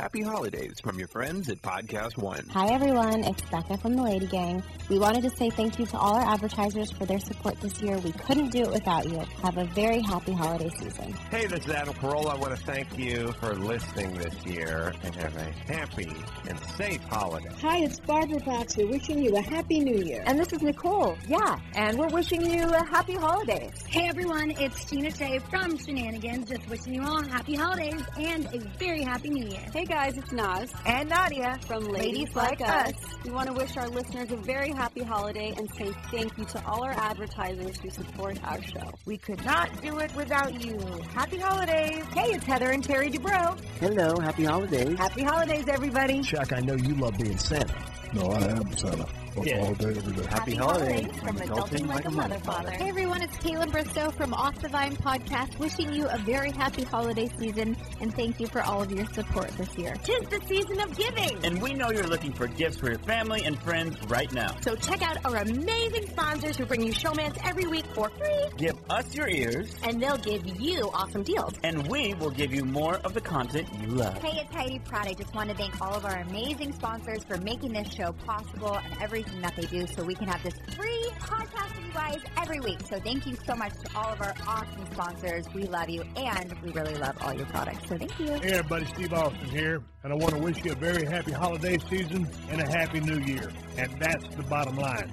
Happy holidays from your friends at Podcast One. Hi everyone, it's Becca from the Lady Gang. We wanted to say thank you to all our advertisers for their support this year. We couldn't do it without you. Have a very happy holiday season. Hey, this is Adam Carolla. I want to thank you for listening this year and have a happy and safe holiday. Hi, it's Barbara Boxer wishing you a happy new year. And this is Nicole. Yeah, and we're wishing you a happy holiday. Hey everyone, it's Tina Tay from Shenanigans. Just wishing you all happy holidays and a very happy new year. Hey guys, it's Naz and Nadia from Ladies, Like, Us. We want to wish our listeners a very happy holiday and say thank you to all our advertisers who support our show. We could not do it without you. Happy holidays. Hey, it's Heather and Terry Dubrow. Hello, happy holidays. Happy holidays, everybody. Chuck, I know you love being Santa. No, I am Santa. Yeah. All day, every day. Happy, Happy holidays, holidays from Adulting Like a Mother Father. Hey everyone, it's Kaitlyn Bristowe from Off the Vine Podcast, wishing you a very happy holiday season and thank you for all of your support this year. Tis the season of giving. And we know you're looking for gifts for your family and friends right now. So check out our amazing sponsors who bring you showmans every week for free. Give us your ears, and they'll give you awesome deals. and we will give you more of the content you love. Hey, it's Heidi Pratt. I just want to thank all of our amazing sponsors for making this show possible and everything that they do so we can have this free podcast for you guys every week. So thank you so much to all of our awesome sponsors. We love you and we really love all your products. So thank you. Hey everybody, Steve Austin here, and I want to wish you a very happy holiday season and a happy new year. And that's the bottom line.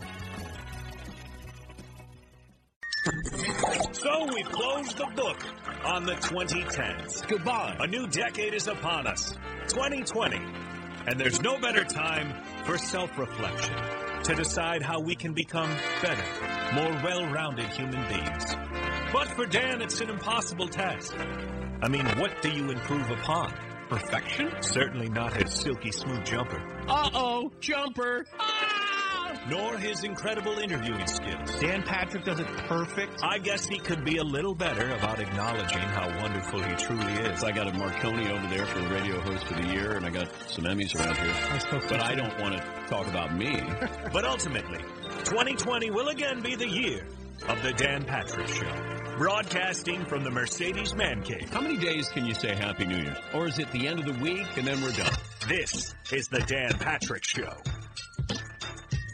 So we close the book on the 2010s. Goodbye. A new decade is upon us. 2020. And there's no better time for self-reflection to decide how we can become better, more well-rounded human beings. But for Dan, it's an impossible task. I mean, what do you improve upon? Perfection? Certainly not his silky smooth jumper. Uh-oh, jumper. Ah! Nor his incredible interviewing skills. Dan Patrick does it perfect. I guess he could be a little better about acknowledging how wonderful he truly is. I got a Marconi over there for radio host of the year, and I got some Emmys around here. But I don't want to talk about me. But ultimately, 2020 will again be the year of the Dan Patrick Show. Broadcasting from the Mercedes Man Cave. How many days can you say Happy New Year? Or is it the end of the week and then we're done? This is the Dan Patrick Show.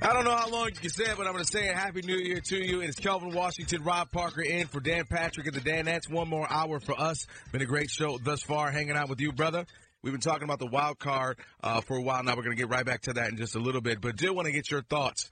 I don't know how long you can say it, but I'm going to say a happy new year to you. It is Kelvin Washington, Rob Parker in for Dan Patrick and the Danettes. One more hour for us. Been a great show thus far, hanging out with you, brother. We've been talking about the wild card uh, for a while now. We're going to get right back to that in just a little bit, but do want to get your thoughts,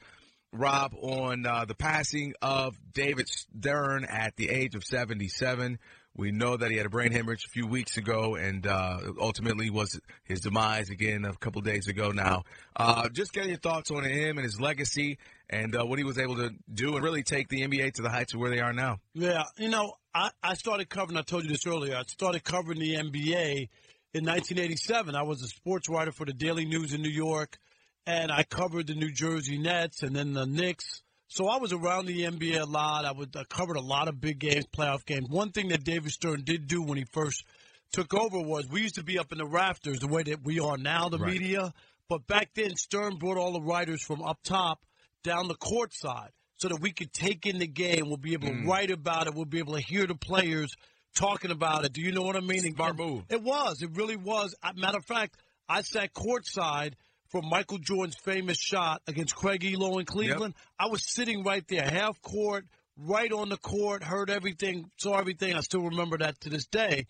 Rob, on uh, the passing of David Stern at the age of 77. We know that he had a brain hemorrhage a few weeks ago, and uh, ultimately was his demise again a couple days ago. Now, uh, just getting your thoughts on him and his legacy, and uh, what he was able to do, and really take the NBA to the heights of where they are now. Yeah, you know, I, I started covering, I told you this earlier, I started covering the NBA in 1987. I was a sports writer for the Daily News in New York, and I covered the New Jersey Nets and then the Knicks. So I was around the NBA a lot. I would I covered a lot of big games, playoff games. One thing that David Stern did do when he first took over was we used to be up in the rafters the way that we are now, the Right. media. But back then, Stern brought all the writers from up top down the court side so that we could take in the game. We'll be able to mm. write about it. We'll be able to hear the players talking about it. Do you know what I mean? Smart move. It was. It really was. Matter of fact, I sat courtside for Michael Jordan's famous shot against Craig Ehlo in Cleveland. I was sitting right there, half court, right on the court, heard everything, saw everything. I still remember that to this day.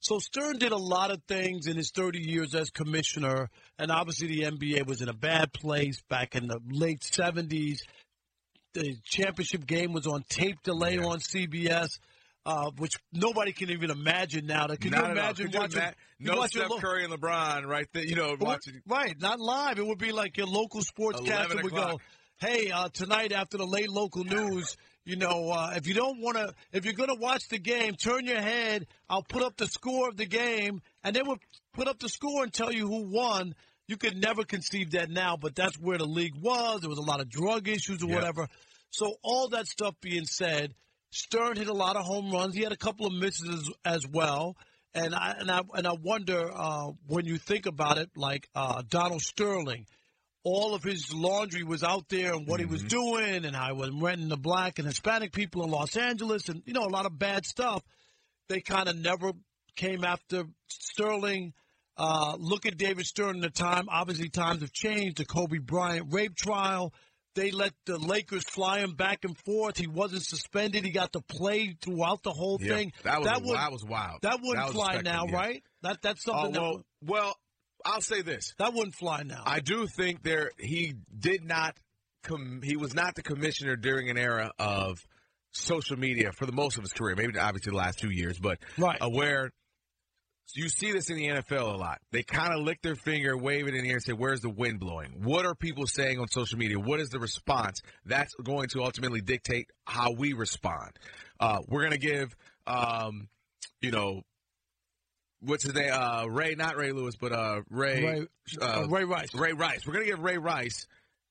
So Stern did a lot of things in his 30 years as commissioner, and obviously the NBA was in a bad place back in the late 70s. The championship game was on tape delay on CBS, uh, which nobody can even imagine now. Can Not you imagine Could you watching? ima- no watch Steph lo- Curry and LeBron right there, you know, watching. Right, not live. It would be like your local sportscaster 11 would go, "Hey, uh, tonight after the late local news, you know, uh, if you don't want to, if you're going to watch the game, turn your head. I'll put up the score of the game, and they would put up the score and tell you who won." You could never conceive that now, but that's where the league was. There was a lot of drug issues or Yeah. whatever. So all that stuff being said, Stern hit a lot of home runs. He had a couple of misses as, as well. And I and I and I wonder uh, when you think about it, like uh, Donald Sterling, all of his laundry was out there and what he was doing and how he was renting the black and Hispanic people in Los Angeles and you know a lot of bad stuff. They kind of never came after Sterling. Uh, look at David Stern in the time. Obviously, times have changed. The Kobe Bryant rape trial. They let the Lakers fly him back and forth. He wasn't suspended. He got to play throughout the whole Yeah, thing. that was would, that was wild. That wouldn't That fly now, yeah. right? That that's Oh, something well, that well, I'll say this. that wouldn't fly now. I do think there he did not com- he was not the commissioner during an era of social media for the most of his career, maybe obviously the last two years, but right. uh, where you see this in the NFL a lot. They kind of lick their finger, wave it in the air, and say, "Where's the wind blowing? What are people saying on social media? What is the response?" That's going to ultimately dictate how we respond. Uh, we're going to give, um, you know, what's his name? Uh, Ray, not Ray Lewis, but uh, Ray, Ray- uh, Ray Rice. Ray Rice. We're going to give Ray Rice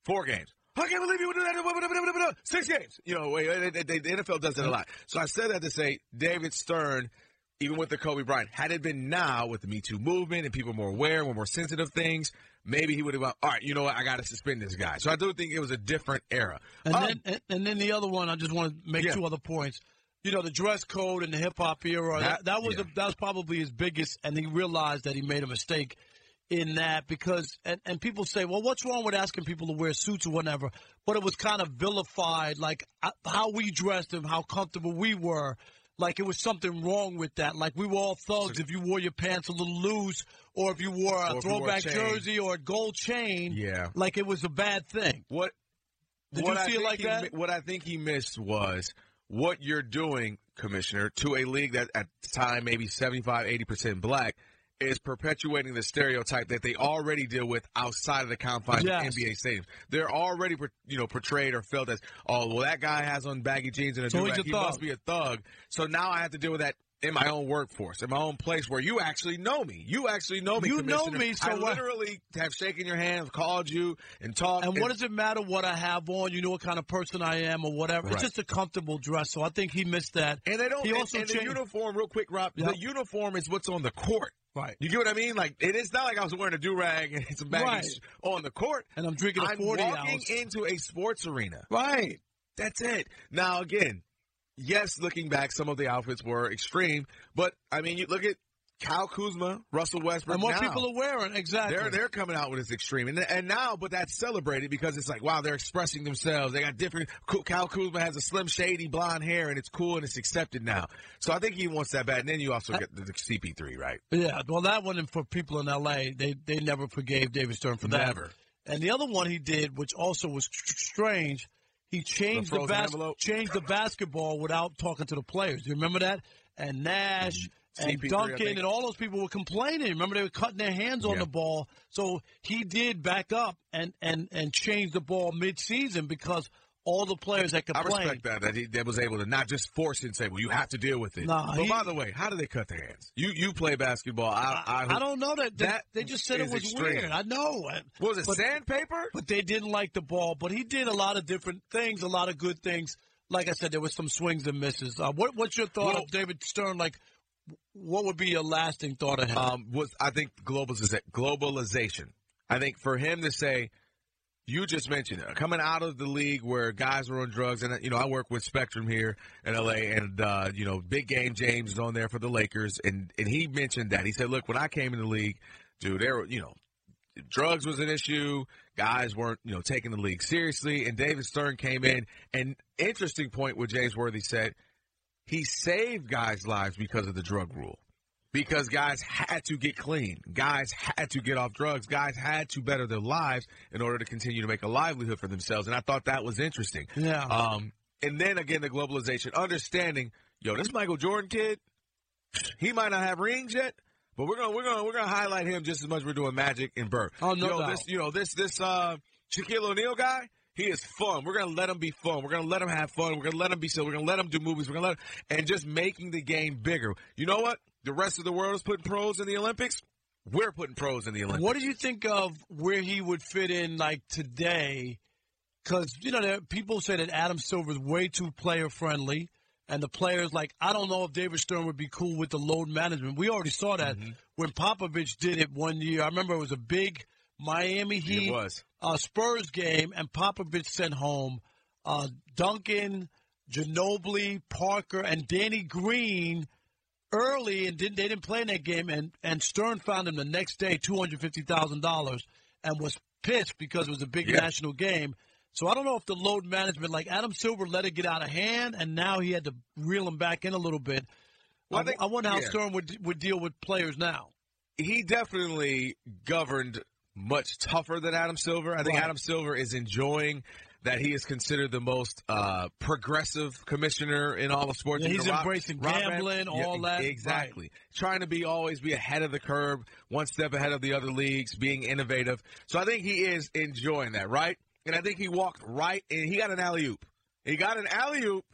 four games. I can't believe you would do that. Six games. You know, wait, they- they- the NFL does that a lot. So I said that to say David Stern, even with the Kobe Bryant, had it been now with the Me Too movement and people more aware, were more sensitive things, maybe he would have gone, all right, you know what, I got to suspend this guy. So I do think it was a different era. And Um, then and, and then the other one, I just want to make Yeah. two other points. You know, the dress code and the hip hop era. That, That- was yeah. the, that was probably his biggest, and he realized that he made a mistake in that because and, and people say, well, what's wrong with asking people to wear suits or whatever? But it was kind of vilified, like uh, how we dressed and how comfortable we were. Like it was something wrong with that. Like we were all thugs if you wore your pants a little loose, or if you wore a you wore a throwback jersey or a gold chain. Yeah. like it was a bad thing. What Did what you see it like he that? What I think he missed was what you're doing, Commissioner, to a league that at the time maybe 75, 80% black is perpetuating the stereotype that they already deal with outside of the confines Yes. of NBA stadiums. They're already, you know, portrayed or felt as, oh, well, that guy has on baggy jeans and a So he's do-rag. a He must be a thug. So now I have to deal with that in my own workforce, in my own place where you actually know me. You actually know me. You know me, so I what- literally have shaken your hand, called you, and talked. And what does it matter what I have on? You know what kind of person I am or whatever. It's just a comfortable dress. So I think he missed that. And they don't. He and- also and, the uniform, real quick, Rob. Yep. The uniform is what's on the court. Right. You get what I mean? Like it is not like I was wearing a do rag and some baggy Right. on the court. And I'm drinking a I'm walking ounce. into a sports arena. Right. That's it. Now again, yes, looking back, some of the outfits were extreme, but I mean, you look at Kyle Kuzma, Russell Westbrook. And what now. people are wearing, exactly. They're they're coming out with this extreme, and and now, but that's celebrated because it's like wow, they're expressing themselves. They got different. Kyle Kuzma has a slim, shady blonde hair, and it's cool and it's accepted now. So I think he wants that bad. And then you also get the, the CP3, right? Yeah, well, that one for people in L.A., they they never forgave David Stern for that. Never. And the other one he did, which also was tr- strange, he changed The the, bas- changed the basketball without talking to the players. Do you remember that? And Nash mm-hmm. And CP3, Duncan and all those people were complaining. Remember they were cutting their hands on Yeah. the ball. So he did back up and and and change the ball mid-season because all the players that complained. I respect that that he that was able to not just force it and say, "Well, you have to deal with it." Nah, but he- by the way, how do they cut their hands? You you play basketball. I I, I don't know that. They, that they just said it was extreme. weird. I know. What was it But- sandpaper? But they didn't like the ball. But he did a lot of different things, a lot of good things. Like I said, there was some swings and misses. Uh, what, what's your thought Well- of David Stern? Like, what would be your lasting thought of him? um, was I think globaliza- globalization. I think for him to say, you just mentioned it, coming out of the league where guys were on drugs, and you know I work with Spectrum here in LA, and uh, you know Big Game James is on there for the Lakers, and and he mentioned that he said, look, when I came in the league, dude, there were you know drugs was an issue. Guys weren't, you know, taking the league seriously. And David Stern came in. And interesting point what James Worthy said, he saved guys' lives because of the drug rule. Because guys had to get clean. Guys had to get off drugs. Guys had to better their lives in order to continue to make a livelihood for themselves. And I thought that was interesting. Yeah. Um, and then again, the globalization, understanding, yo, this Michael Jordan kid, he might not have rings yet, but we're gonna we're gonna we're gonna highlight him just as much as we're doing Magic and Bird. Oh, no Yo, doubt. this you know this this uh Shaquille O'Neal guy. He is fun. We're gonna let him be fun. We're gonna let him have fun. We're gonna let him be silly. We're gonna let him do movies. We're gonna let him, and just making the game bigger. You know what? The rest of the world is putting pros in the Olympics. We're putting pros in the Olympics. What do you think of where he would fit in, like today? Because you know, people say that Adam Silver is way too player friendly, and the players like I don't know if David Stern would be cool with the load management. We already saw that Mm-hmm. when Popovich did it one year. I remember it was a big Miami Heat. Uh, Spurs game, and Popovich sent home uh, Duncan, Ginobili, Parker, and Danny Green early, and didn't they didn't play in that game. And and Stern found him the next day, two hundred fifty thousand dollars, and was pissed because it was a big Yeah. national game. So I don't know if the load management, like Adam Silver, let it get out of hand, and now he had to reel him back in a little bit. Well, I I, think- I wonder how yeah. Stern would would deal with players now. he definitely governed much tougher than Adam Silver. I think Right. Adam Silver is enjoying that he is considered the most uh, progressive commissioner in all of sports. Yeah, he's Rob- embracing Rob gambling, Yeah, all that. Exactly. Trying to be always be ahead of the curve, one step ahead of the other leagues, being innovative. So I think he is enjoying that, right? And I think he walked right and he got an alley oop. He got an alley oop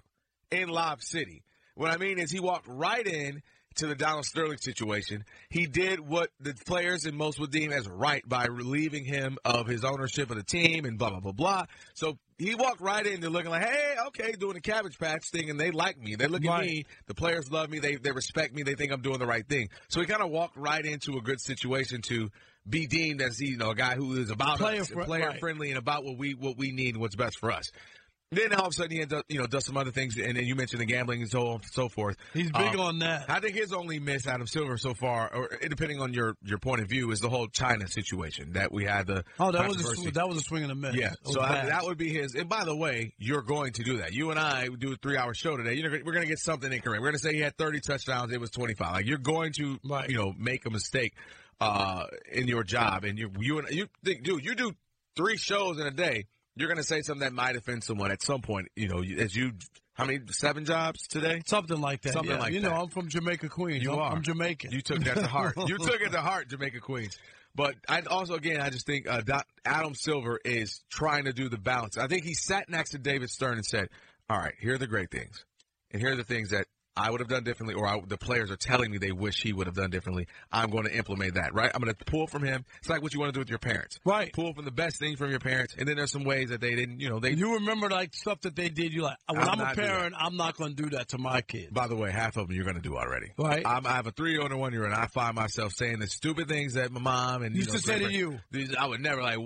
in Lob City. What I mean is he walked right in to the Donald Sterling situation. He did what the players and most would deem as right by relieving him of his ownership of the team and blah blah blah blah. So he walked right in to looking like, hey, okay, doing the cabbage patch thing, and they like me. They look at Right. me. The players love me. They they respect me. They think I'm doing the right thing. So he kind of walked right into a good situation to be deemed as you know a guy who is about Player us, fri- player right. friendly, and about what we what we need and what's best for us. Then all of a sudden he ends up, you know, does some other things, and then you mentioned the gambling and so on and so forth. He's big Um, on that. I think his only miss, Adam Silver, so far, or depending on your, your point of view, is the whole China situation that we had the Oh, that was a, sw- that was a swing and a miss. yeah, so I, that would be his. And by the way, you're going to do that. You and I do a three hour show today. You're we're going to get something incorrect. We're going to say he had 30 touchdowns. It was 25. Like you're going to, you know, make a mistake uh, in your job, and you you and you think, dude, you do three shows in a day. You're going to say something that might offend someone at some point. You know, as you how many seven jobs today? Something like that. Something yeah. like you that. You know, I'm from Jamaica, Queens. You I'm, are. I'm Jamaican. You took that to heart. you took it to heart, Jamaica Queens. But I also, again, I just think uh, Adam Silver is trying to do the balance. I think he sat next to David Stern and said, "All right, here are the great things, and here are the things that I would have done differently, or I, the players are telling me they wish he would have done differently. I'm going to implement that. Right? I'm going to pull from him. It's like what you want to do with your parents. Right. Pull from the best thing from your parents, and then there's some ways that they didn't. You know, they. You remember like stuff that they did. You like when I'm I'm, a parent, I'm not going to do that to my kid. By the way, half of them you're going to do already. Right. I'm, I have a three year old and one year old, and I find myself saying the stupid things that my mom and you Used know, to say to you. These, I would never like.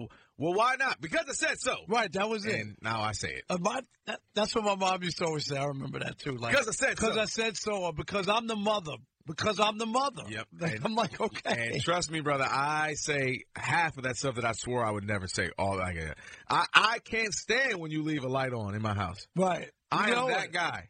Well, why not? Because I said so. Right, that was it. Now I say it. Uh, my, that, that's what my mom used to always say. I remember that too. Like Because I said because so. I said so, or because I'm the mother. Because I'm the mother. Yep. I'm like, okay. And trust me, brother, I say half of that stuff that I swore I would never say. All I I, I can't stand when you leave a light on in my house. Right. I You am know that it. guy.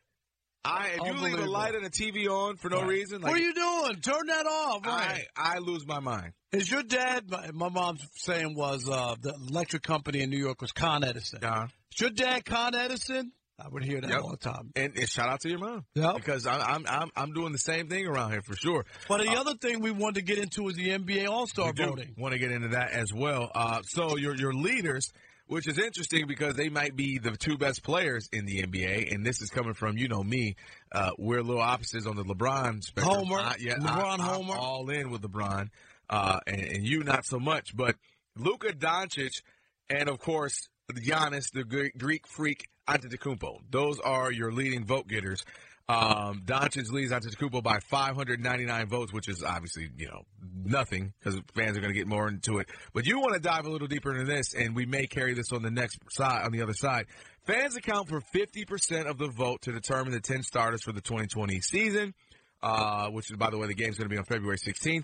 I if you leave a light and a TV on for no Right. reason, what are you doing? Turn that off. Right. I I lose my mind. Is your dad? My, my mom's saying was uh, the electric company in New York was Con Edison. Uh-huh. Is your dad Con Edison? I would hear that Yep. all the time. And, and shout out to your mom. Yep. Because I'm, I'm I'm I'm doing the same thing around here for sure. But the other thing we wanted to get into is the NBA All Star voting. Want to get into that as well. Uh, so your your leaders, which is interesting because they might be the two best players in the NBA, and this is coming from you know me. Uh, we're a little opposites on the LeBron spectrum. Homer. I- yeah, LeBron I, Homer. I'm all in with LeBron, uh, and, and you not so much. But Luka Doncic, and of course Giannis, the Greek, Greek freak Antetokounmpo. Those are your leading vote getters. Um, Doncic leads Antetokounmpo by 599 votes, which is obviously you know nothing because fans are going to get more into it. But you want to dive a little deeper into this, and we may carry this on the next side, on the other side. Fans account for 50% of the vote to determine the 10 starters for the 2020 season, uh, which is, by the way, the game's going to be on February 16th.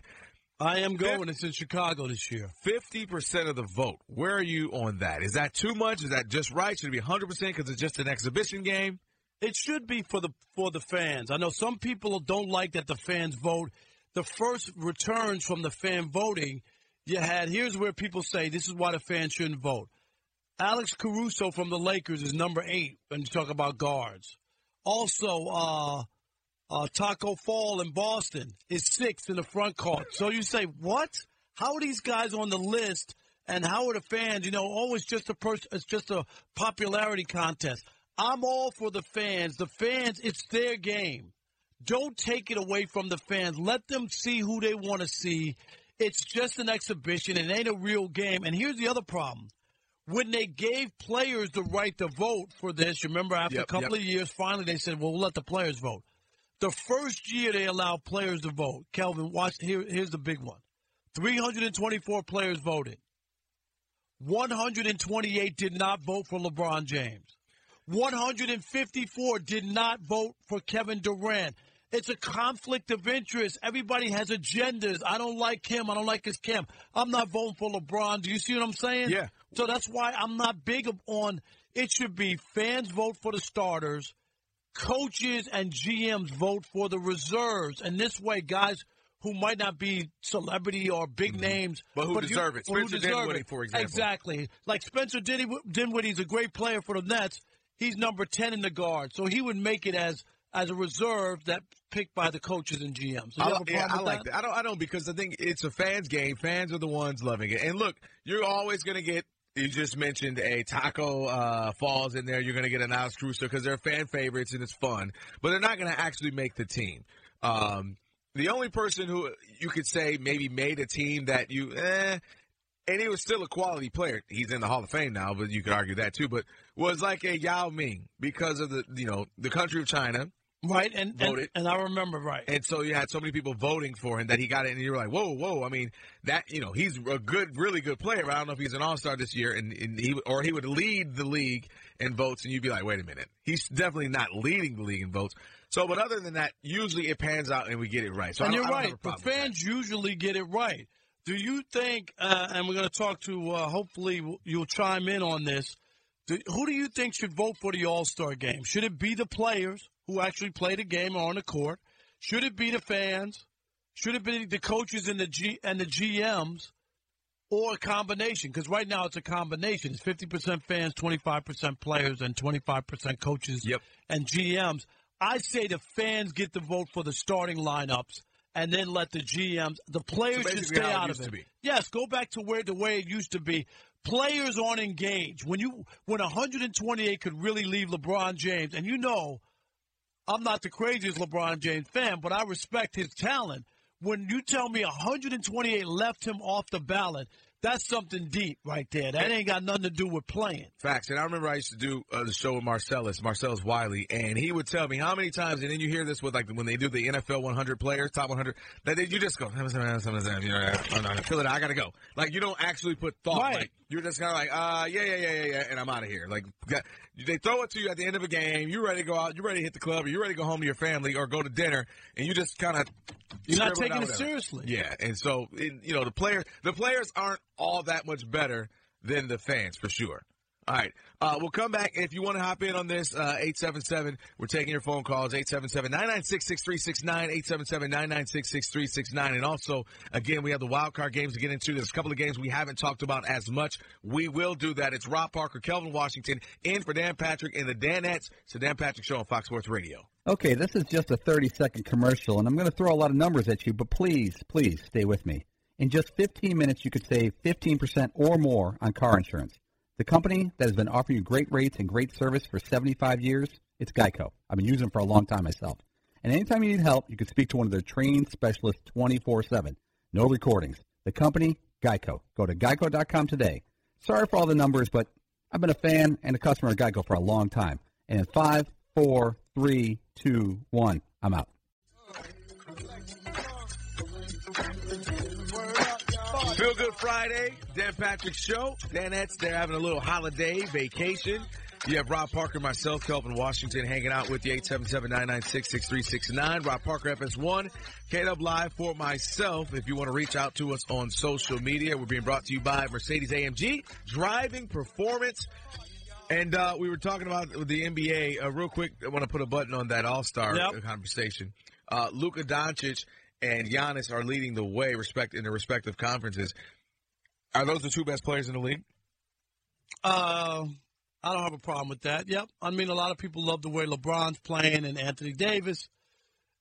I am going. It's in Chicago this year. 50% of the vote. Where are you on that? Is that too much? Is that just right? Should it be 100% because it's just an exhibition game? It should be for the for the fans. I know some people don't like that the fans vote. The first returns from the fan voting, you had here's where people say this is why the fans shouldn't vote. Alex Caruso from the Lakers is number eight when you talk about guards. Also, uh, uh, Tacko Fall in Boston is sixth in the front court. So you say, what? How are these guys on the list? And how are the fans? You know, oh, just a person. It's just a popularity contest. I'm all for the fans. The fans, it's their game. Don't take it away from the fans. Let them see who they want to see. It's just an exhibition. It ain't a real game. And here's the other problem. When they gave players the right to vote for this, remember after Yep, a couple yep. of years, finally they said, well, we'll let the players vote. The first year they allowed players to vote, Kelvin, watch here, here's the big one. 324 players voted. 128 did not vote for LeBron James. 154 did not vote for Kevin Durant. It's a conflict of interest. Everybody has agendas. I don't like him. I don't like his camp. I'm not voting for LeBron. Do you see what I'm saying? Yeah. So that's why I'm not big on it should be fans vote for the starters, coaches and GMs vote for the reserves. And this way, guys who might not be celebrity or big mm-hmm. names, but who but deserve you, it. Spencer Dinwiddie, for example. Exactly. Like Spencer Dinwiddie, Dinwiddie's a great player for the Nets. He's number 10 in the guard. So he would make it as – as a reserve that picked by the coaches and GMs. So I, yeah, I like that? that. I don't. I don't because I think it's a fans game. Fans are the ones loving it. And look, you're always going to get. You just mentioned a Tacko uh, Falls in there. You're going to get an Alex Caruso because they're fan favorites and it's fun, but they're not going to actually make the team. Um, the only person who you could say maybe made a team that you, eh, and he was still a quality player. He's in the Hall of Fame now, but you could argue that too. But was like a Yao Ming because of the you know the country of China Right, and, voted. And, and, I remember right. And so you had so many people voting for him that he got it, and you were like, whoa, whoa. I mean, that you know, he's a good, really good player. I don't know if he's an All Star this year, and, and, he or he would lead the league in votes, and you'd be like, wait a minute, he's definitely not leading the league in votes. So, but other than that, usually it pans out and we get it right. So and you're right. The fans usually get it right. Do you think? Uh, and we're going to talk to. Uh, hopefully, you'll chime in on this. Do, who do you think should vote for the All Star game? Should it be the players? who actually play the game on the court? Should it be the fans? Should it be the coaches and the G and the GMs, or a combination? Because right now it's a combination. It's fifty percent fans, twenty five percent players, and twenty five percent coaches yep. and GMs. I say the fans get the vote for the starting lineups, and then let the GMs, the players so should stay out of it. Yes, go back to where the way it used to be. Players aren't engaged. When you when 128 could really leave LeBron James, and you know I'm not the craziest LeBron James fan, but I respect his talent. When you tell me 128 left him off the ballot, that's something deep right there. That ain't got nothing to do with playing. Facts. And I remember I used to do uh, the show with Marcellus, Marcellus Wiley, and he would tell me how many times, and then you hear this with like when they do the NFL 100 players, top 100, that they, you just go, you know, I feel it, I gotta go. Like you don't actually put thought. Right. Like, you're just kind of like, uh, yeah, yeah, yeah, yeah, yeah, and I'm out of here. Like they throw it to you at the end of a game. You're ready to go out. You're ready to hit the club, or you're ready to go home to your family, or go to dinner, and you just kind of you're not taking it seriously. Yeah, and so it, you know the player, the players aren't all that much better than the fans for sure. All right. Uh, we'll come back. If you want to hop in on this, uh, 877, we're taking your phone calls, 877-996-6369, 877-996-6369. And also, again, we have the wild card games to get into. There's a couple of games we haven't talked about as much. We will do that. It's Rob Parker, Kelvin Washington, in for Dan Patrick and the Danettes. It's the Dan Patrick Show on Fox Sports Radio. Okay, this is just a 30-second commercial, and I'm going to throw a lot of numbers at you, but please, please stay with me. In just 15 minutes, you could save 15% or more on car insurance. The company that has been offering you great rates and great service for 75 years, it's Geico. I've been using them for a long time myself. And anytime you need help, you can speak to one of their trained specialists 24-7. No recordings. The company, Geico. Go to geico.com today. Sorry for all the numbers, but I've been a fan and a customer of Geico for a long time. And in five, four, three, two, one, I'm out. Feel Good Friday, Dan Patrick Show. Danettes, they're having a little holiday vacation. You have Rob Parker, myself, Kelvin Washington, hanging out with you, 877-996-6369. Rob Parker, FS1, KW Live for myself. If you want to reach out to us on social media, we're being brought to you by Mercedes AMG, driving performance. And uh, we were talking about the NBA. Uh, real quick, I want to put a button on that All-Star yep. conversation. Uh, Luka Doncic and Giannis are leading the way respect in their respective conferences. Are those the two best players in the league? Uh, I don't have a problem with that. Yep. I mean, a lot of people love the way LeBron's playing and Anthony Davis.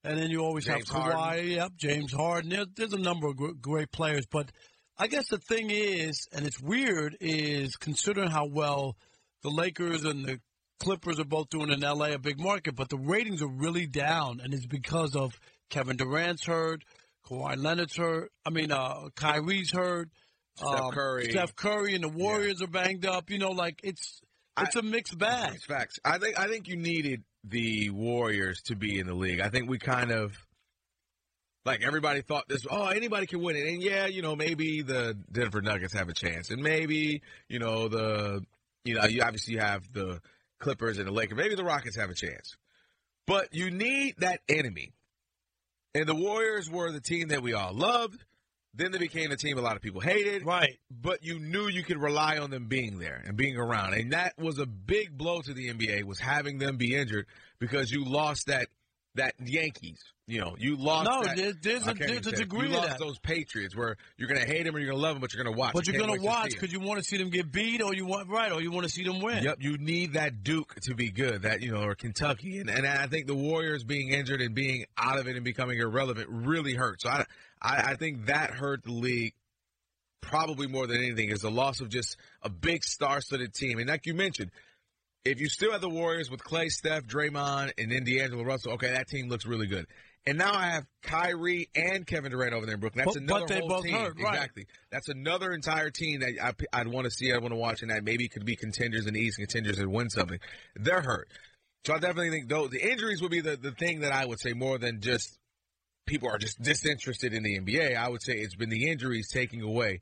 And then you always James have Kawhi. Yep, James Harden. There, there's a number of great players. But I guess the thing is, and it's weird, is considering how well the Lakers and the Clippers are both doing in LA, a big market, but the ratings are really down, and it's because of – Kevin Durant's hurt. Kawhi Leonard's hurt. I mean, uh, Kyrie's hurt. Steph um, Curry. Steph Curry and the Warriors yeah. are banged up. You know, like it's it's I, a mixed bag. It's facts. I think I think you needed the Warriors to be in the league. I think we kind of Like everybody thought this, oh, anybody can win it. And yeah, you know, maybe the Denver Nuggets have a chance. And maybe, you know, the, you know, you obviously have the Clippers and the Lakers. Maybe the Rockets have a chance. But you need that enemy. And the Warriors were the team that we all loved. Then they became a team a lot of people hated. Right. But you knew you could rely on them being there and being around. And that was a big blow to the NBA was having them be injured because you lost that that Yankees. You know, you lost. No, that, there's, there's a, there's a degree you of lost that. those Patriots where you're going to hate them or you're going to love them, but you're going to watch. But You you're going to watch because you want to see them get beat, or you want right, or you want to see them win. Yep, you need that Duke to be good, that you know, or Kentucky, and, and I think the Warriors being injured and being out of it and becoming irrelevant really hurt. So I, I, I think that hurt the league probably more than anything is the loss of just a big star-studded team. And like you mentioned, if you still have the Warriors with Clay, Steph, Draymond, and then D'Angelo Russell, okay, that team looks really good. And now I have Kyrie and Kevin Durant over there in Brooklyn. That's But- another but they whole both team. hurt, right. Exactly. That's another entire team that I, I'd want to see. I want to watch, and that maybe could be contenders in the East, contenders and win something. They're hurt. So I definitely think those the injuries would be the, the thing that I would say more than just people are just disinterested in the NBA. I would say it's been the injuries taking away,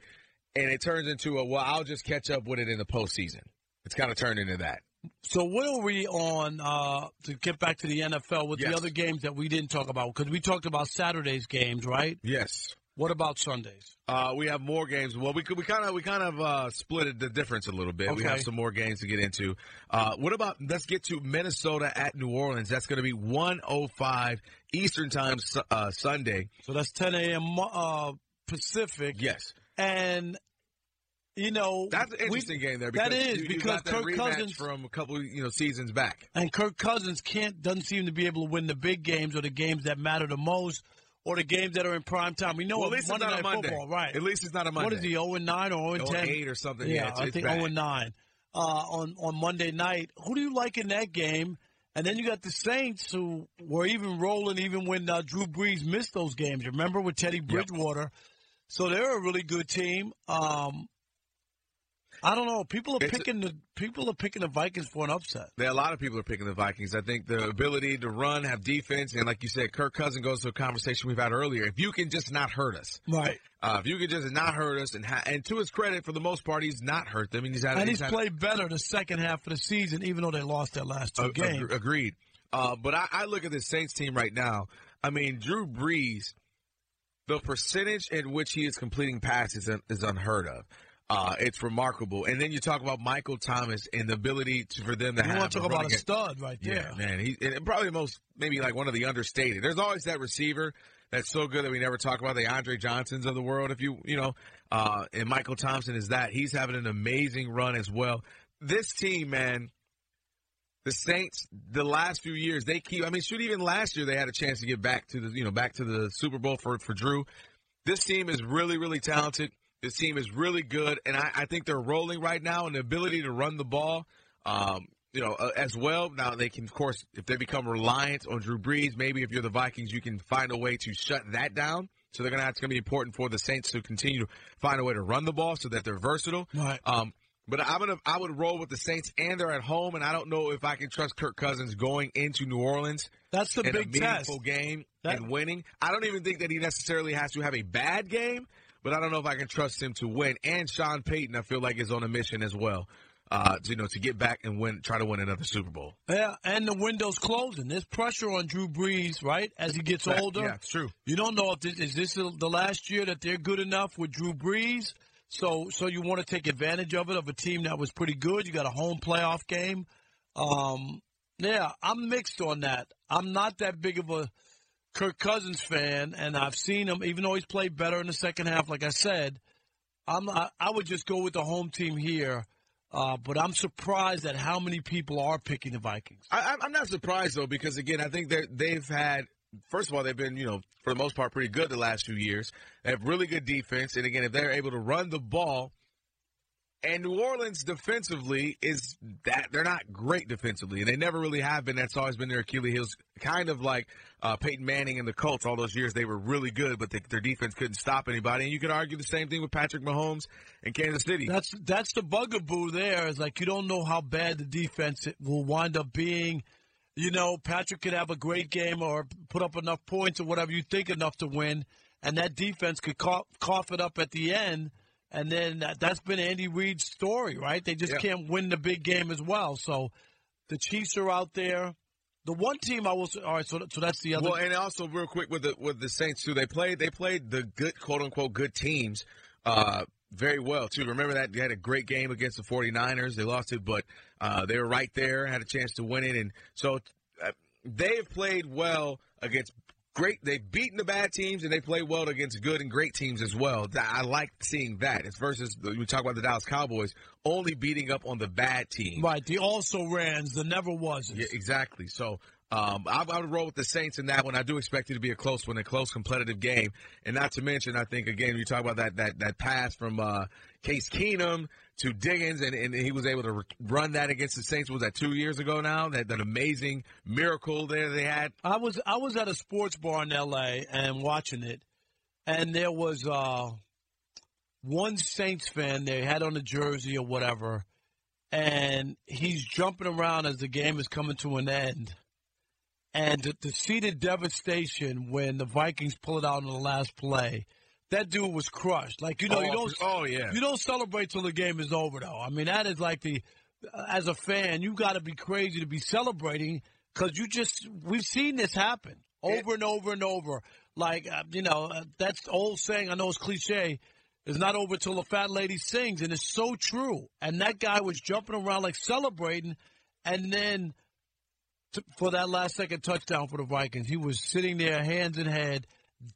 and it turns into a well, I'll just catch up with it in the postseason. It's kind of turned into that. So what are we on uh, to get back to the NFL with Yes. the other games that we didn't talk about? Because we talked about Saturday's games, right? Yes. What about Sundays? Uh, we have more games. Well, we could, we kind of we kind of uh, split the difference a little bit. We have some more games to get into. Uh, what about let's get to Minnesota at New Orleans? That's going to be 105 Eastern time uh, Sunday. So that's 10 a.m. uh, Pacific. Yes. And you know That's an we- interesting game there. that Because is you, you because that Kirk Cousins from a couple you know seasons back. and Kirk Cousins can't doesn't seem to be able to win the big games or the games that matter the most or the games that are in prime time. We know Well, at it's least it's Monday not a Monday. Football, right? At least it's not a Monday. What is he? 0 and 9 or 0 and 10? 8 or something. Yeah, Yeah, it's- I it's think bad. 0 and 9 uh, on on Monday night. Who do you like in that game? And then you got the Saints who were even rolling even when uh, Drew Brees missed those games. Remember with Teddy Bridgewater? So they're a really good team. Um, I don't know. People are It's picking the people are picking the Vikings for an upset. There, a lot of people are picking the Vikings. I think the ability to run, have defense, and like you said, Kirk Cousin goes to a conversation we've had earlier. If you can just not hurt us, Right. uh, if you can just not hurt us, and ha- and to his credit, for the most part, he's not hurt them, and he's had And he's had- played better the second half of the season, even though they lost their last two Ag- games. ag- agreed. Uh, but I, I look at this Saints team right now. I mean, Drew Brees, the percentage in which he is completing passes is, is unheard of. Uh, it's remarkable. And then you talk about Michael Thomas and the ability to, for them to You have want to talk about a stud right there. Yeah, man. He and probably the most maybe like one of the understated. There's always that receiver that's so good that we never talk about the Andre Johnsons of the world. If you you know, uh, and Michael Thompson is that he's having an amazing run as well. This team, man. The Saints, the last few years, they keep. I mean, shoot, even last year they had a chance to get back to the, you know, back to the Super Bowl for for Drew. This team is really, really talented. This team is really good, and I, I think they're rolling right now. And the ability to run the ball, um, you know, uh, as well. Now they can, of course, if they become reliant on Drew Brees, maybe if you're the Vikings, you can find a way to shut that down. So they're gonna have, it's gonna be important for the Saints to continue to find a way to run the ball so that they're versatile. Right. Um, but I'm gonna I would roll with the Saints, and they're at home, and I don't know if I can trust Kirk Cousins going into New Orleans. That's the big a meaningful test. game That- and winning. I don't even think that he necessarily has to have a bad game, but I don't know if I can trust him to win. And Sean Payton, I feel like is on a mission as well. Uh, to, you know, to get back and win, try to win another Super Bowl. Yeah, and the window's closing. There's pressure on Drew Brees, right? As he gets That- older. yeah, it's true. You don't know if this is this the last year that they're good enough with Drew Brees. So, so you want to take advantage of it of a team that was pretty good. You got a home playoff game. Um, yeah, I'm mixed on that. I'm not that big of a Kirk Cousins fan, and I've seen him, even though he's played better in the second half. Like I said, I'm I, I would just go with the home team here. Uh, but I'm surprised at how many people are picking the Vikings. I, I'm- I'm not surprised though because again, I think that they've had. First of all, they've been you know for the most part pretty good the last few years. They have really good defense, and again, if they're able to run the ball, and New Orleans defensively is that they're not great defensively, and they never really have been. That's always been their Achilles heels. Kind of like uh, Peyton Manning and the Colts. All those years they were really good, but they, their defense couldn't stop anybody. And you could argue the same thing with Patrick Mahomes and Kansas City. That's that's the bugaboo. There is like you don't know how bad the defense will wind up being, you know, Patrick could have a great game or put up enough points or whatever you think enough to win, and that defense could cough, cough it up at the end. And then that, that's been Andy Reid's story, right? They just Yeah. can't win the big game as well. So the Chiefs are out there. The one team I will say, all right, so, so that's the other. Well, and also real quick with the with the Saints too, they played they played the good quote unquote good teams uh, very well too. Remember that they had a great game against the 49ers. They lost it, but uh, they were right there, had a chance to win it, and so uh, they've played well against great. They've beaten the bad teams, and they play well against good and great teams as well. I like seeing that. It's versus we talk about the Dallas Cowboys only beating up on the bad teams. right, the also rans, the never was. Yeah, exactly. So um, I, I would roll with the Saints in that one. I do expect it to be a close one, a close competitive game, and not to mention, I think again you talk about that that that pass from uh, Case Keenum to Diggins, and, and he was able to run that against the Saints. Was that two years ago now? That that amazing miracle there they had. I was I was at a sports bar in L.A. and watching it, and there was uh, one Saints fan they had on a jersey or whatever, and he's jumping around as the game is coming to an end, and the, to see devastation when the Vikings pull it out in the last play. That dude was crushed. Like you know, you Oh, don't. oh, yeah. You don't celebrate till the game is over, though. I mean, that is like the. As a fan, you got to be crazy to be celebrating because you just we've seen this happen over and over and over. Like uh, you know, uh, that's old saying. I know it's cliche. It's not over till the fat lady sings, and it's so true. And that guy was jumping around like celebrating, and then t- for that last second touchdown for the Vikings, he was sitting there, hands in head,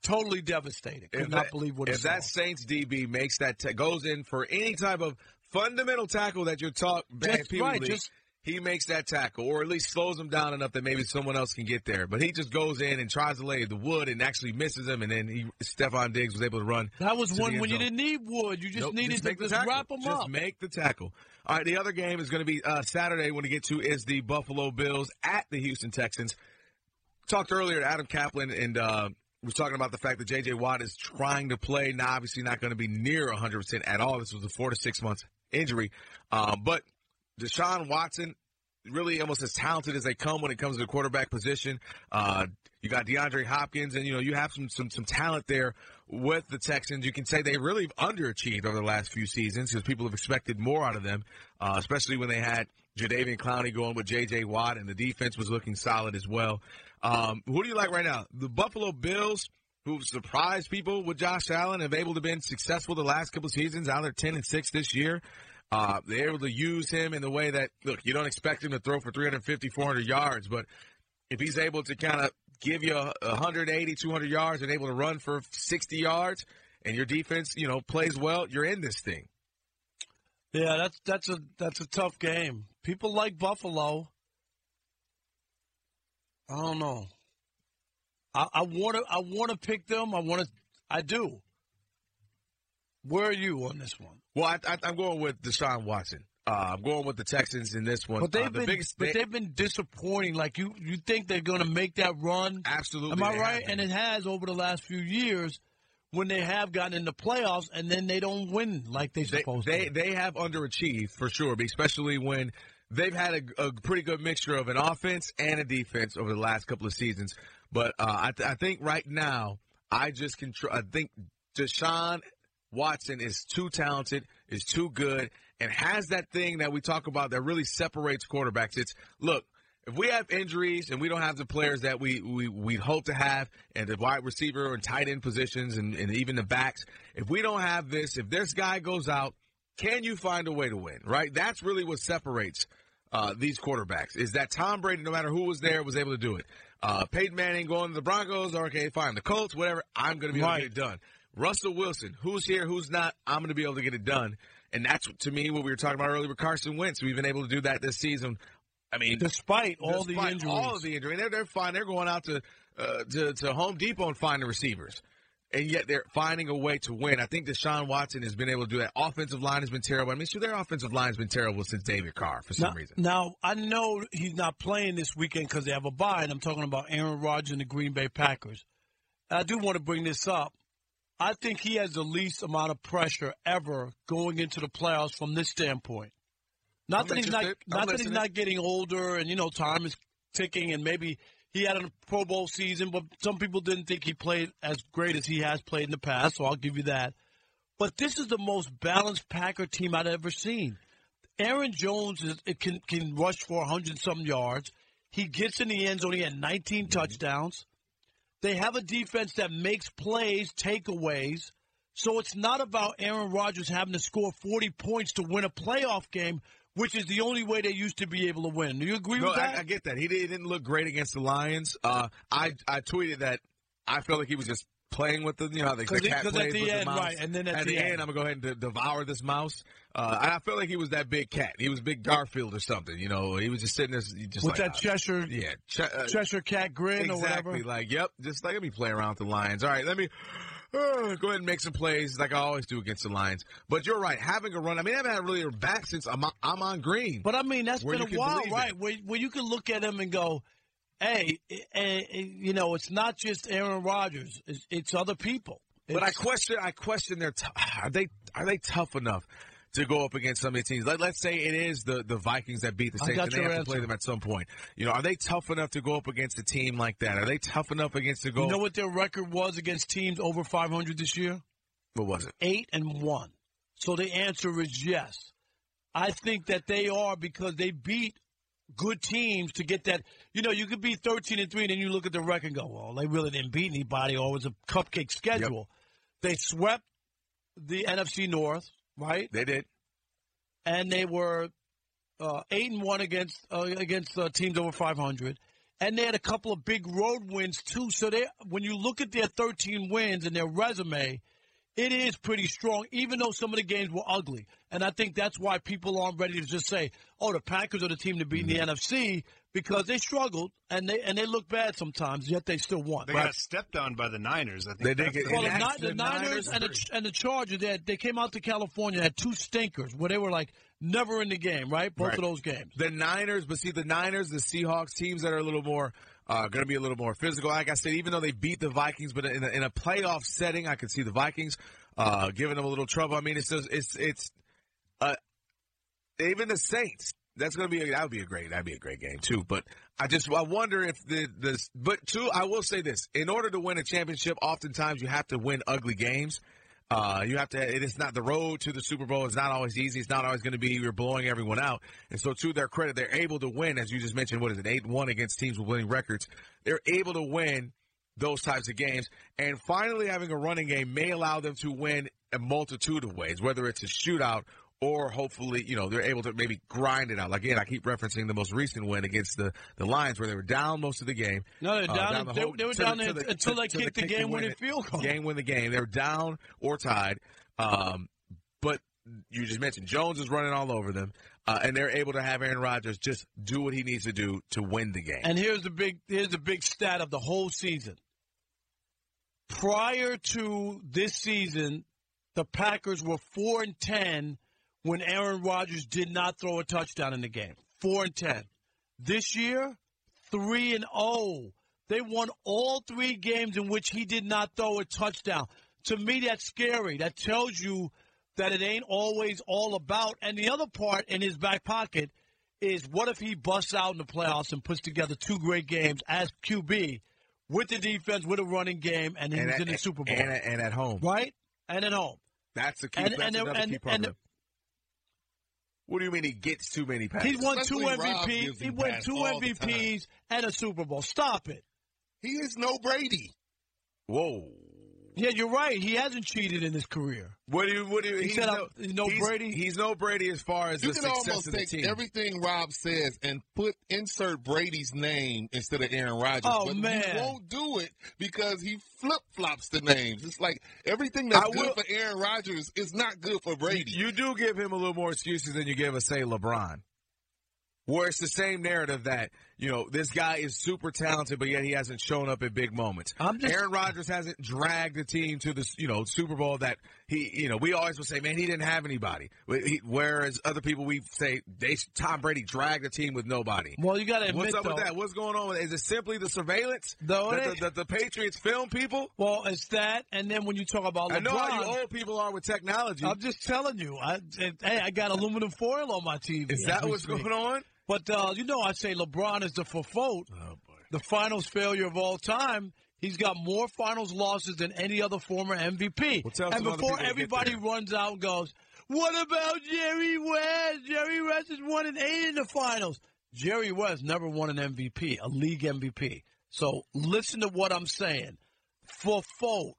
totally devastated. Could If not that- believe what if that Saints DB makes that ta- goes in for any type of fundamental tackle that you're talking, Just right, just- he makes that tackle, or at least slows him down enough that maybe someone else can get there. But he just goes in and tries to lay the wood and actually misses him, and then he Stefon Diggs was able to run. That was one when you didn't need wood. You just Nope, needed just to just tackle. wrap them just up. make the tackle. All right, the other game is going to be uh, Saturday. When we get to is the Buffalo Bills at the Houston Texans. Talked earlier to Adam Caplan and uh, was talking about the fact that J.J. Watt is trying to play. Now, obviously, not going to be near 100 percent at all. This was a four to six months injury, um, but Deshaun Watson really almost as talented as they come when it comes to the quarterback position. Uh, you got DeAndre Hopkins, and you know you have some some some talent there with the Texans. You can say they really underachieved over the last few seasons because people have expected more out of them, uh, especially when they had Jadeveon Clowney going with J.J. Watt, and the defense was looking solid as well. Um, who do you like right now? The Buffalo Bills. Who've surprised people with Josh Allen have able to been successful the last couple seasons. Now they're ten and six this year. Uh, they're able to use him in the way that, look, you don't expect him to throw for 350, 400 yards, but if he's able to kind of give you a 180, 200 yards and able to run for 60 yards and your defense, you know, plays well, you're in this thing. Yeah, that's that's a that's a tough game. People like Buffalo. I don't know. I want to I want to pick them. I want to. I do. Where are you on this one? Well, I, I, I'm going with Deshaun Watson. Uh, I'm going with the Texans in this one. But they've uh, the been, biggest, but they've been disappointing. Like you, you think they're going to make that run? Absolutely, Am I right? And it has over the last few years when they have gotten in the playoffs and then they don't win like they're they, supposed they, to. They have underachieved for sure, especially when they've had a, a pretty good mixture of an offense and a defense over the last couple of seasons. But uh, I, th- I think right now, I just control. I think Deshaun Watson is too talented, is too good, and has that thing that we talk about that really separates quarterbacks. It's look. If we have injuries and we don't have the players that we, we, we hope to have, and the wide receiver and tight end positions and, and even the backs, if we don't have this, if this guy goes out, can you find a way to win? Right? That's really what separates uh, these quarterbacks. Is that Tom Brady, no matter who was there, was able to do it. Uh, Peyton Manning going to the Broncos, okay, fine. The Colts, whatever, I'm going to be able to get it done. Russell Wilson, who's here, who's not, I'm going to be able to get it done. And that's, to me, what we were talking about earlier with Carson Wentz. We've been able to do that this season. I mean, despite all the injuries, all of the injury, they're they're fine. They're going out to uh, to to Home Depot and finding receivers, and yet they're finding a way to win. I think Deshaun Watson has been able to do that. Offensive line has been terrible. I mean, sure, their offensive line has been terrible since David Carr for some now, reason. Now I know he's not playing this weekend because they have a bye, and I'm talking about Aaron Rodgers and the Green Bay Packers. I do want to bring this up. I think he has the least amount of pressure ever going into the playoffs from this standpoint. Not I'm that he's not. I'm not that he's not getting older, and you know time is ticking, and maybe he had a Pro Bowl season, but some people didn't think he played as great as he has played in the past. So I'll give you that. But this is the most balanced Packer team I've ever seen. Aaron Jones is, it can can rush for 100 some yards. He gets in the end zone. He had 19 mm-hmm. touchdowns. They have a defense that makes plays, takeaways. So it's not about Aaron Rodgers having to score 40 points to win a playoff game, which is the only way they used to be able to win. Do you agree no, with that? I, I get that. He didn't look great against the Lions. Uh, I I tweeted that I felt like he was just playing with the you know the, the 'Cause he- plays at the with end, the mouse. right, and then at at the the end. end, I'm gonna go ahead and de- devour this mouse. Uh, and I felt like he was that big cat. He was big Garfield or something. You know, he was just sitting there, just with like, that Cheshire, yeah, che- uh, Cheshire cat grin or exactly. Like, yep, just like let me play around with the Lions. All right, let me uh, go ahead and make some plays like I always do against the Lions. But you're right, having a run. I mean, I haven't had really a back since I'm on, Ahman Green. But I mean, that's been a while, right? Where, where you can look at him and go, "Hey, eh, eh, eh, you know, it's not just Aaron Rodgers; it's, it's other people." But I question, I question their t- are they are they tough enough to go up against some of these teams? Let, let's say it is the, the Vikings that beat the I Saints, got and they have to play them at some point. You know, are they tough enough to go up against a team like that? Are they tough enough against to go? You know what their record was against teams over 500 this year? What was it? Eight and one. So the answer is yes. I think that they are because they beat good teams to get that. You know, you could be 13 and three, and then you look at the record and go, "Well, they really didn't beat anybody, or it was a cupcake schedule." They swept the NFC North, right? They did, and they were uh, eight and one against uh, against uh, teams over 500, and they had a couple of big road wins too. So they, when you look at their 13 wins and their resume, it is pretty strong, even though some of the games were ugly. And I think that's why people aren't ready to just say, "Oh, the Packers are the team to beat in the mm-hmm. NFC," because they struggled and they and they look bad sometimes, yet they still won. They got stepped on by the Niners. I think They did that's get- the- Well, the, And the the Niners Niners and the, and the Chargers, they, had- they came out to California, had two stinkers where they were like never in the game, right? Both Right. of those games. The Niners, but see the Niners, the Seahawks, teams that are a little more uh, going to be a little more physical. Like I said, even though they beat the Vikings, but in a, in a playoff setting, I could see the Vikings uh, giving them a little trouble. I mean, it's just, it's it's uh, even the Saints. That's going to be a, that would be a great that'd be a great game too. But I just I wonder if the this but two I will say this: in order to win a championship, oftentimes you have to win ugly games. Uh, you have to. It is not the road to the Super Bowl. It's not always easy. It's not always going to be you're blowing everyone out. And so, to their credit, they're able to win, as you just mentioned. What is it, eight one against teams with winning records? They're able to win those types of games. And finally, having a running game may allow them to win a multitude of ways, whether it's a shootout or hopefully, you know, they're able to maybe grind it out. Like, again, I keep referencing the most recent win against the, the Lions where they were down most of the game. No, they're Uh, down. the they, whole- they were the- down to the- until they the kicked the kick to game win winning it. field goal. Game win the game. They were down or tied. Um, but you just mentioned Jones is running all over them, uh, and they're able to have Aaron Rodgers just do what he needs to do to win the game. And here's the big here's the big stat of the whole season. Prior to this season, the Packers were four and ten when Aaron Rodgers did not throw a touchdown in the game. Four and ten. This year, three and oh. They won all three games in which he did not throw a touchdown. To me, that's scary. That tells you that it ain't always all about. And the other part in his back pocket is what if he busts out in the playoffs and puts together two great games as QB with the defense, with a running game, and he's at- in the Super Bowl. and at- and at home. Right? And at home. That's the key. And- that's and- another and- key part and- of it. What do you mean he gets too many passes? He won two Especially Rob MVPs. He him won two MVPs and a Super Bowl. Stop it. He is no Brady. Whoa. Yeah, you're right. He hasn't cheated in his career. What do you? What do you? He he's said, no, he's no he's- Brady? He's no Brady as far as You the can success almost of the take team. everything Rob says and put insert Brady's name instead of Aaron Rodgers. Oh, but man. he won't do it because he flip flops the names. It's like everything that's I good will- for Aaron Rodgers is not good for Brady. You do give him a little more excuses than you give us, say, LeBron. Where it's the same narrative that, you know, this guy is super talented, but yet he hasn't shown up at big moments. I'm just- Aaron Rodgers hasn't dragged the team to the, you know, Super Bowl that he, you know, we always would say, man, he didn't have anybody. He- Whereas other people, we say, they, Tom Brady dragged the team with nobody. Well, you got to admit, What's up though, with that? What's going on? With, is it simply the surveillance it that, the, that the Patriots film people? Well, it's that, and then when you talk about LeBron, I know how you old people are with technology. I'm just telling you. I, hey, I got aluminum foil on my TV. Is that what's speak. going on? But uh, you know, I say LeBron is the for fault. Oh, the finals failure of all time. He's got more finals losses than any other former MVP. and before people to get everybody runs out and goes, "What about Jerry West? Jerry West has won an eight in the finals." Jerry West never won an MVP, a league MVP. So listen to what I'm saying. For fault,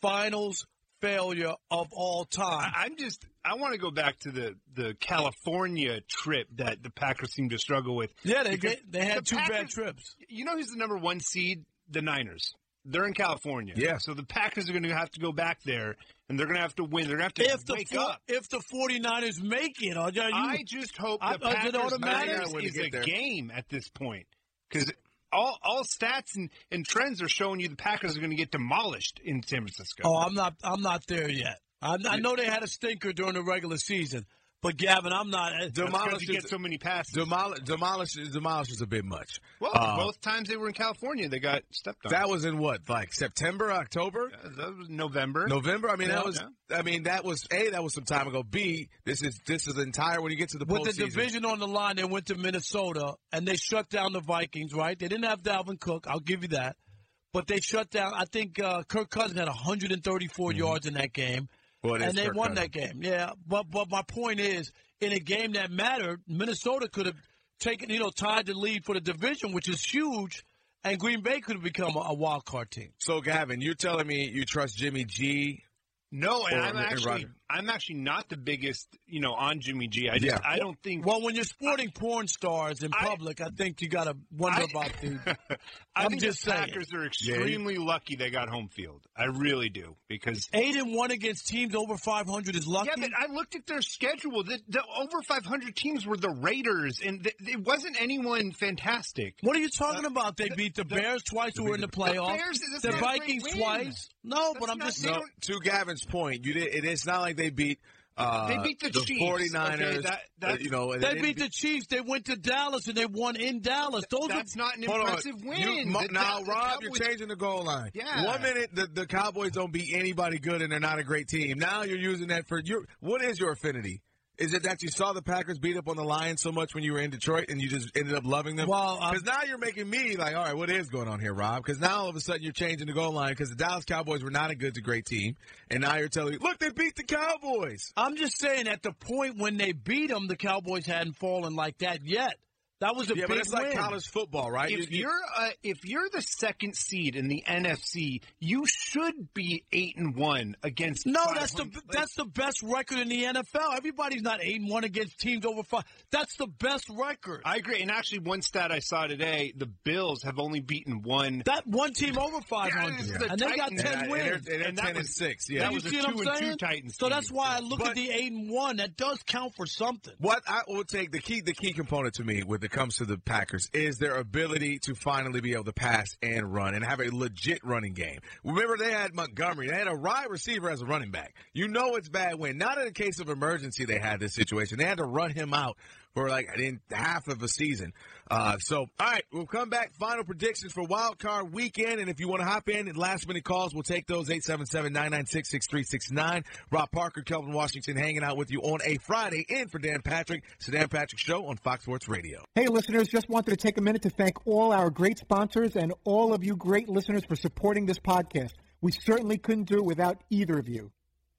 finals failure of all time. I, I'm just. I want to go back to the the California trip that the Packers seem to struggle with. Yeah, they get, they had the two bad trips. You know who's the number one seed? The Niners. They're in California. Yeah. So the Packers are going to have to go back there, and they're going to have to win. They're going to have to If the wake four, up. if the 49ers make it, are you, I just hope I- the it Packers? Niners is get a there. game at this point because all all stats and, and trends are showing you the Packers are going to get demolished in San Francisco. Oh, I'm not. I'm not there yet. I, I know they had a stinker during the regular season, but Gavin, I'm not. Because you get so many passes. Demolish, demolish, demolish is a bit much. well, Uh, both times they were in California, they got stepped on. that was in what, like September, October, that was November. November. I mean, Yeah, that was. I mean, that was a. That was some time ago. B. This is this is entire when you get to the With the postseason. division on the line, they went to Minnesota and they shut down the Vikings. Right? They didn't have Dalvin Cook. I'll give you that. But they shut down. I think uh, Kirk Cousins had 134 yards in that game, Mm-hmm. Well, and they won that game. Yeah, but but my point is, in a game that mattered, Minnesota could have taken, you know, tied the lead for the division, which is huge, and Green Bay could have become a, a wild card team. So, Gavin, you're telling me you trust Jimmy G? No, and Or- I'm and actually Roger. I'm actually not the biggest, you know, on Jimmy G. I just Yeah. I don't think Well, when you're sporting porn stars in public, I think you got to wonder I- about the. I I'm think just the saying. Packers are extremely lucky they got home field. I really do because Eight and one against teams over 500 is lucky. Yeah, but I looked at their schedule. The, the over 500 teams were the Raiders, and th- it wasn't anyone fantastic. What are you talking uh, about? They beat the Bears twice, who were in the playoffs. Bears the that's not a Vikings twice. No, but I'm not- just saying. No, to Gavin's point, you did. It, it's not like they beat. Uh, They beat the Chiefs. 49ers. Okay, that- uh, you know, They didn't beat the Chiefs. They went to Dallas and they won in Dallas. Those That's are, not an Hold on. impressive win. You- The- now, the Rob, you're changing the goal line. Yeah. One minute the, the Cowboys don't beat anybody good and they're not a great team. Now you're using that for your. What is your affinity? Is it that you saw the Packers beat up on the Lions so much when you were in Detroit and you just ended up loving them? Well, um, because now you're making me like, all right, what is going on here, Rob? Because now all of a sudden you're changing the goal line because the Dallas Cowboys were not a good to great team, and now you're telling me, look, they beat the Cowboys. I'm just saying, at the point when they beat them, the Cowboys hadn't fallen like that yet. That was a. Yeah, big but it's like win. college football, right? If You- you're uh, if you're the second seed in the NFC, you should be eight and one against. No, that's the 500. that's the best record in the NFL. Everybody's not eight and one against teams over five. That's the best record. I agree. And actually, one stat I saw today: the Bills have only beaten one. That one team over five Yeah, the and they got ten And- wins. and they're And that 10 and 6, yeah. that was a two and two? Titans. So team. that's why I look But- at the eight and one. That does count for something. What I will take the key the key component to me when it comes to the Packers is their ability to finally be able to pass and run and have a legit running game. Remember they had Montgomery, they had a wide receiver as a running back. You know it's bad when not in a case of emergency they had this situation. They had to run him out for like in half of a season. Uh, so all right, we'll come back. Final predictions for Wild Card Weekend, and if you want to hop in last minute calls, we'll take those 877-996-6369. Rob Parker, Kelvin Washington, hanging out with you on a Friday in for Dan Patrick. It's the Dan Patrick Show on Fox Sports Radio. Hey, listeners, just wanted to take a minute to thank all our great sponsors and all of you great listeners for supporting this podcast. We certainly couldn't do it without either of you.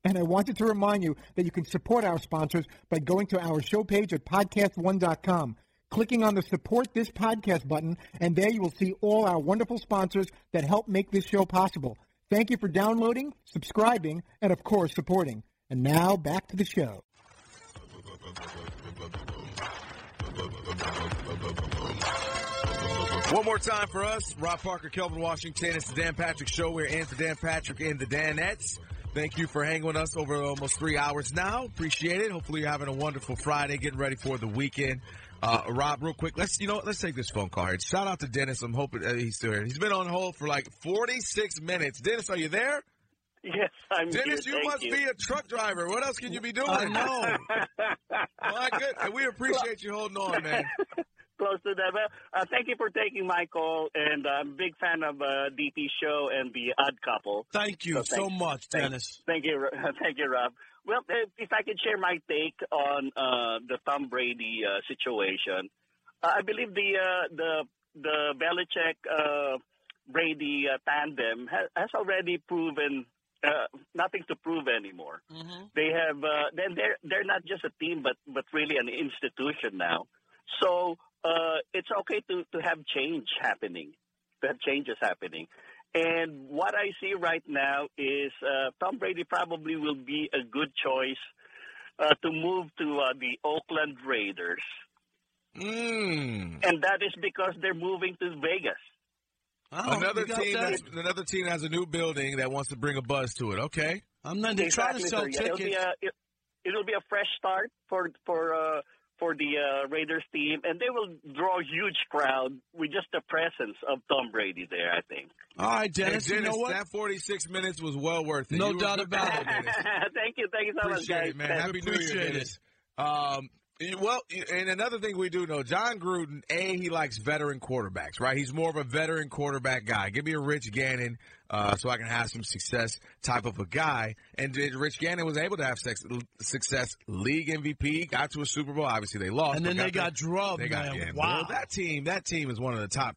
And I wanted to remind you that you can support our sponsors by going to our show page at podcast1.com, clicking on the support this podcast button, and there you will see all our wonderful sponsors that help make this show possible. Thank you for downloading, subscribing, and of course, supporting. And now back to the show. One more time for us, Rob Parker, Kelvin Washington. It's the Dan Patrick Show. We're in for Dan Patrick and the Danettes. Thank you for hanging with us over almost three hours now. Appreciate it. Hopefully you're having a wonderful Friday, getting ready for the weekend. Uh, Rob, real quick, let's you know let's take this phone call here. Shout out to Dennis. I'm hoping uh, he's still here. He's been on hold for like 46 minutes. Dennis, are you there? Yes, I'm Dennis, here. you Thank must you. be a truck driver. What else can you be doing? I know. My good. We appreciate you holding on, man. Close to that. Well, uh, thank you for taking my call, and I'm a big fan of uh, DP show and the Odd Couple. Thank you So so much, thank- Dennis. Thank you, thank you, Rob. Well, if if I could share my take on uh, the Tom Brady uh, situation, I believe the uh, the the Belichick uh, Brady uh, tandem has, has already proven uh, nothing to prove anymore. Mm-hmm. They have uh, then they're they're not just a team, but but really an institution now. So uh, it's okay to to have change happening, to have changes happening. And what I see right now is uh, Tom Brady probably will be a good choice uh, to move to uh, the Oakland Raiders. Mm. And that is because they're moving to Vegas. Oh, another team, that? that's, another team has a new building that wants to bring a buzz to it. Okay, I'm not. They're trying to sell sir. Yeah, it'll be tickets. a, it, it'll be a fresh start for for uh, for the uh, Raiders team, and they will draw a huge crowd with just the presence of Tom Brady there. I think. All right, Hey, Dennis. you know what? That 46 minutes was well worth it. No You doubt about it. Thank you, thank you so much, guys. it, man. Happy New Year, Appreciate Dennis. Um, well, and another thing we do know, Jon Gruden, A, he likes veteran quarterbacks, right? He's more of a veteran quarterback guy. Give me a Rich Gannon uh, so I can have some success type of a guy. And Rich Gannon was able to have sex, success, league MVP, got to a Super Bowl. Obviously, they lost. And then they the- got drubbed, They got, man. yeah, Wow. well, that team, that team is one of the top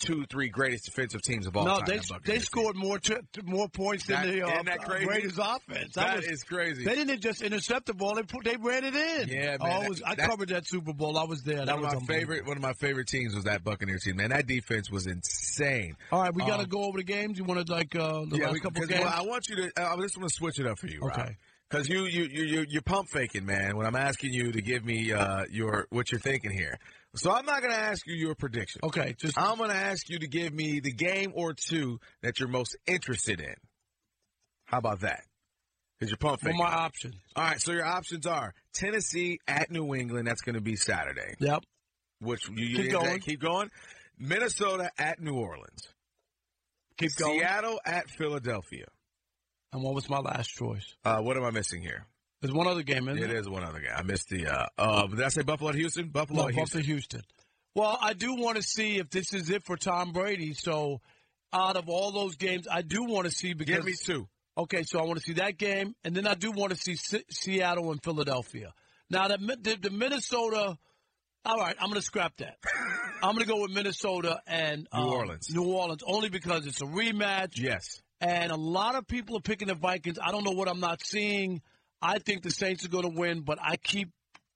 two, three greatest defensive teams of all no, time. No, they they scored more t- more points That- than the uh, isn't that? Raiders offense. That was, is crazy. They didn't just intercept the ball; they put, they ran it in. Yeah, man, Oh, that- was, I covered that Super Bowl. I was there. That was my favorite. One of my favorite teams was that Buccaneer team. Man, that defense was insane. All right, we got to Um, go over the games. You want to like uh, the yeah, last we, couple 'cause, games? well, I want you to. Uh, I just want to switch it up for you, Okay. Because you you you you you're pump faking, man. When I'm asking you to give me uh, your what you're thinking here, so I'm not going to ask you your prediction. Okay, just I'm going to ask you to give me the game or two that you're most interested in. How about that? Is your pump What faking. my options? All right, so your options are Tennessee at New England. That's going to be Saturday. Yep. Which you, you Keep going. keep going. Minnesota at New Orleans. Keep going. Seattle at Philadelphia. And what was my last choice? Uh, what am I missing here? There's one other game, isn't It there? is one other game. I missed the. Uh, uh, did I say Buffalo Houston? Buffalo No, Houston. Buffalo, Houston. Well, I do want to see if this is it for Tom Brady. So, out of all those games, I do want to see because Give me two. Okay, so I want to see that game, and then I do want to see Se- Seattle and Philadelphia. Now, the, the, the Minnesota. All right, I'm going to scrap that. I'm going to go with Minnesota and New um, Orleans. New Orleans, only because it's a rematch. Yes. And a lot of people are picking the Vikings. I don't know what I'm not seeing. I think the Saints are going to win, but I keep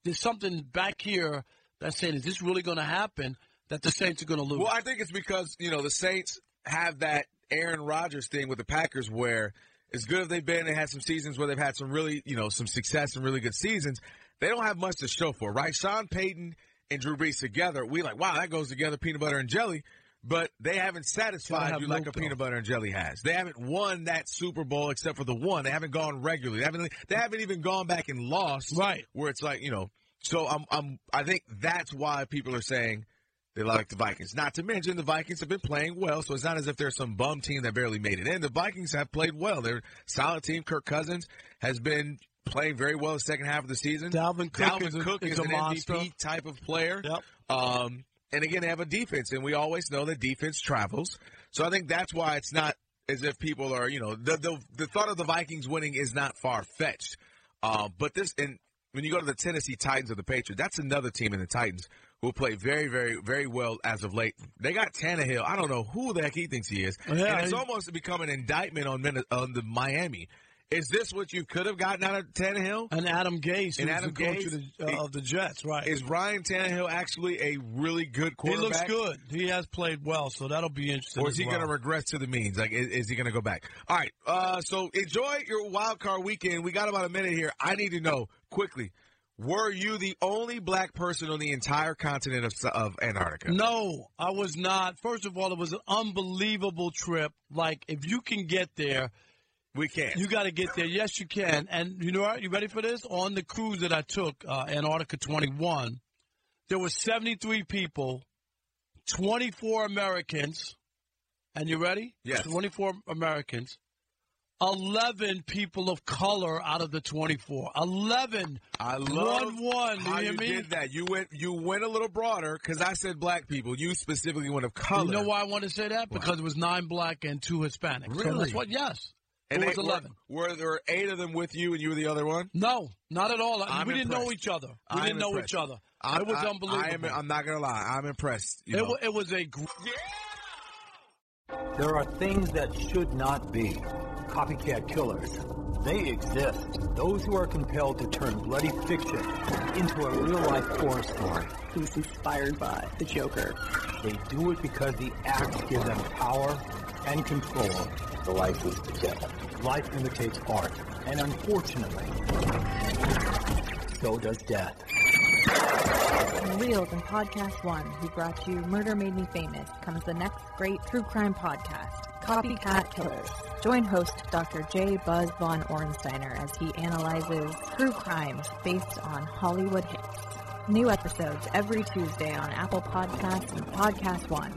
there's something back here that's saying, is this really going to happen? That the Saints are going to lose. Well, I think it's because you know the Saints have that Aaron Rodgers thing with the Packers, where as good as they've been, they had some seasons where they've had some really you know some success and really good seasons. They don't have much to show for, right? Sean Payton and Drew Brees together, we like wow that goes together, peanut butter and jelly. But they haven't satisfied have you like a peanut butter and jelly has. They haven't won that Super Bowl except for the one. They haven't gone regularly. They haven't. They haven't even gone back and lost. Right. Where it's like you know. So I'm. I'm. I think that's why people are saying they like the Vikings. Not to mention the Vikings have been playing well, so it's not as if they're some bum team that barely made it in. The Vikings have played well. They're a solid team. Kirk Cousins has been playing very well the second half of the season. Dalvin Cook Dalvin is a- Cook is is, an monster. MVP type of player. Yep. Um, and again, they have a defense, and we always know that defense travels. So I think that's why it's not as if people are, you know, the the, the thought of the Vikings winning is not far fetched. Uh, but this, and when you go to the Tennessee Titans or the Patriots, that's another team in the Titans who play very, very, very well as of late. They got Tannehill. I don't know who the heck he thinks he is, Yeah, and it's he- almost become an indictment on on the Miami. Is this what you could have gotten out of Tannehill? and Adam Gase, And Adam the Gase, of the, uh, of the Jets, right? Is Ryan Tannehill actually a really good quarterback? he looks good. He has played well, so that'll be interesting. Or is he well. going to regress to the means? Like, is, is he going to go back? All right. Uh, so enjoy your wild card weekend. We got about a minute here. I need to know quickly: Were you the only black person on the entire continent of, of Antarctica? No, I was not. First of all, it was an unbelievable trip. Like, if you can get there, we can. You got to get there. Yes, you can. And you know what? You ready for this? On the cruise that I took, uh, Antarctica 21, there were 73 people, 24 Americans, and you ready? Yes. 24 Americans. 11 people of color out of the 24. 11. I love one one. how you you did that. You went you went a little broader because I said black people. You specifically went of color. You know why I want to say that? Because it was nine black and two Hispanic. So Really? that's what, yes. It was they- were- 11. Were, there eight of them with you, and you were the other one? No, not at all. I'm we didn't know each other. We I'm didn't know each other. I'm, it was I- unbelievable. I am, I'm not gonna lie. I'm impressed. You it, know? wa- it was a. Gr- There are things that should not be. Copycat killers. They exist. Those who are compelled to turn bloody fiction into a real-life horror story. Who's inspired by the Joker. They do it because the acts give them power and control. The life is the. Life imitates art. And unfortunately, so does death. Reelz and Podcast One, who brought you Murder Made Me Famous, comes the next great true crime podcast, Copycat Killers. Join host Dr. J. Buzz Von Ornsteiner as he analyzes true crimes based on Hollywood hits. New episodes every Tuesday on Apple Podcasts and Podcast One.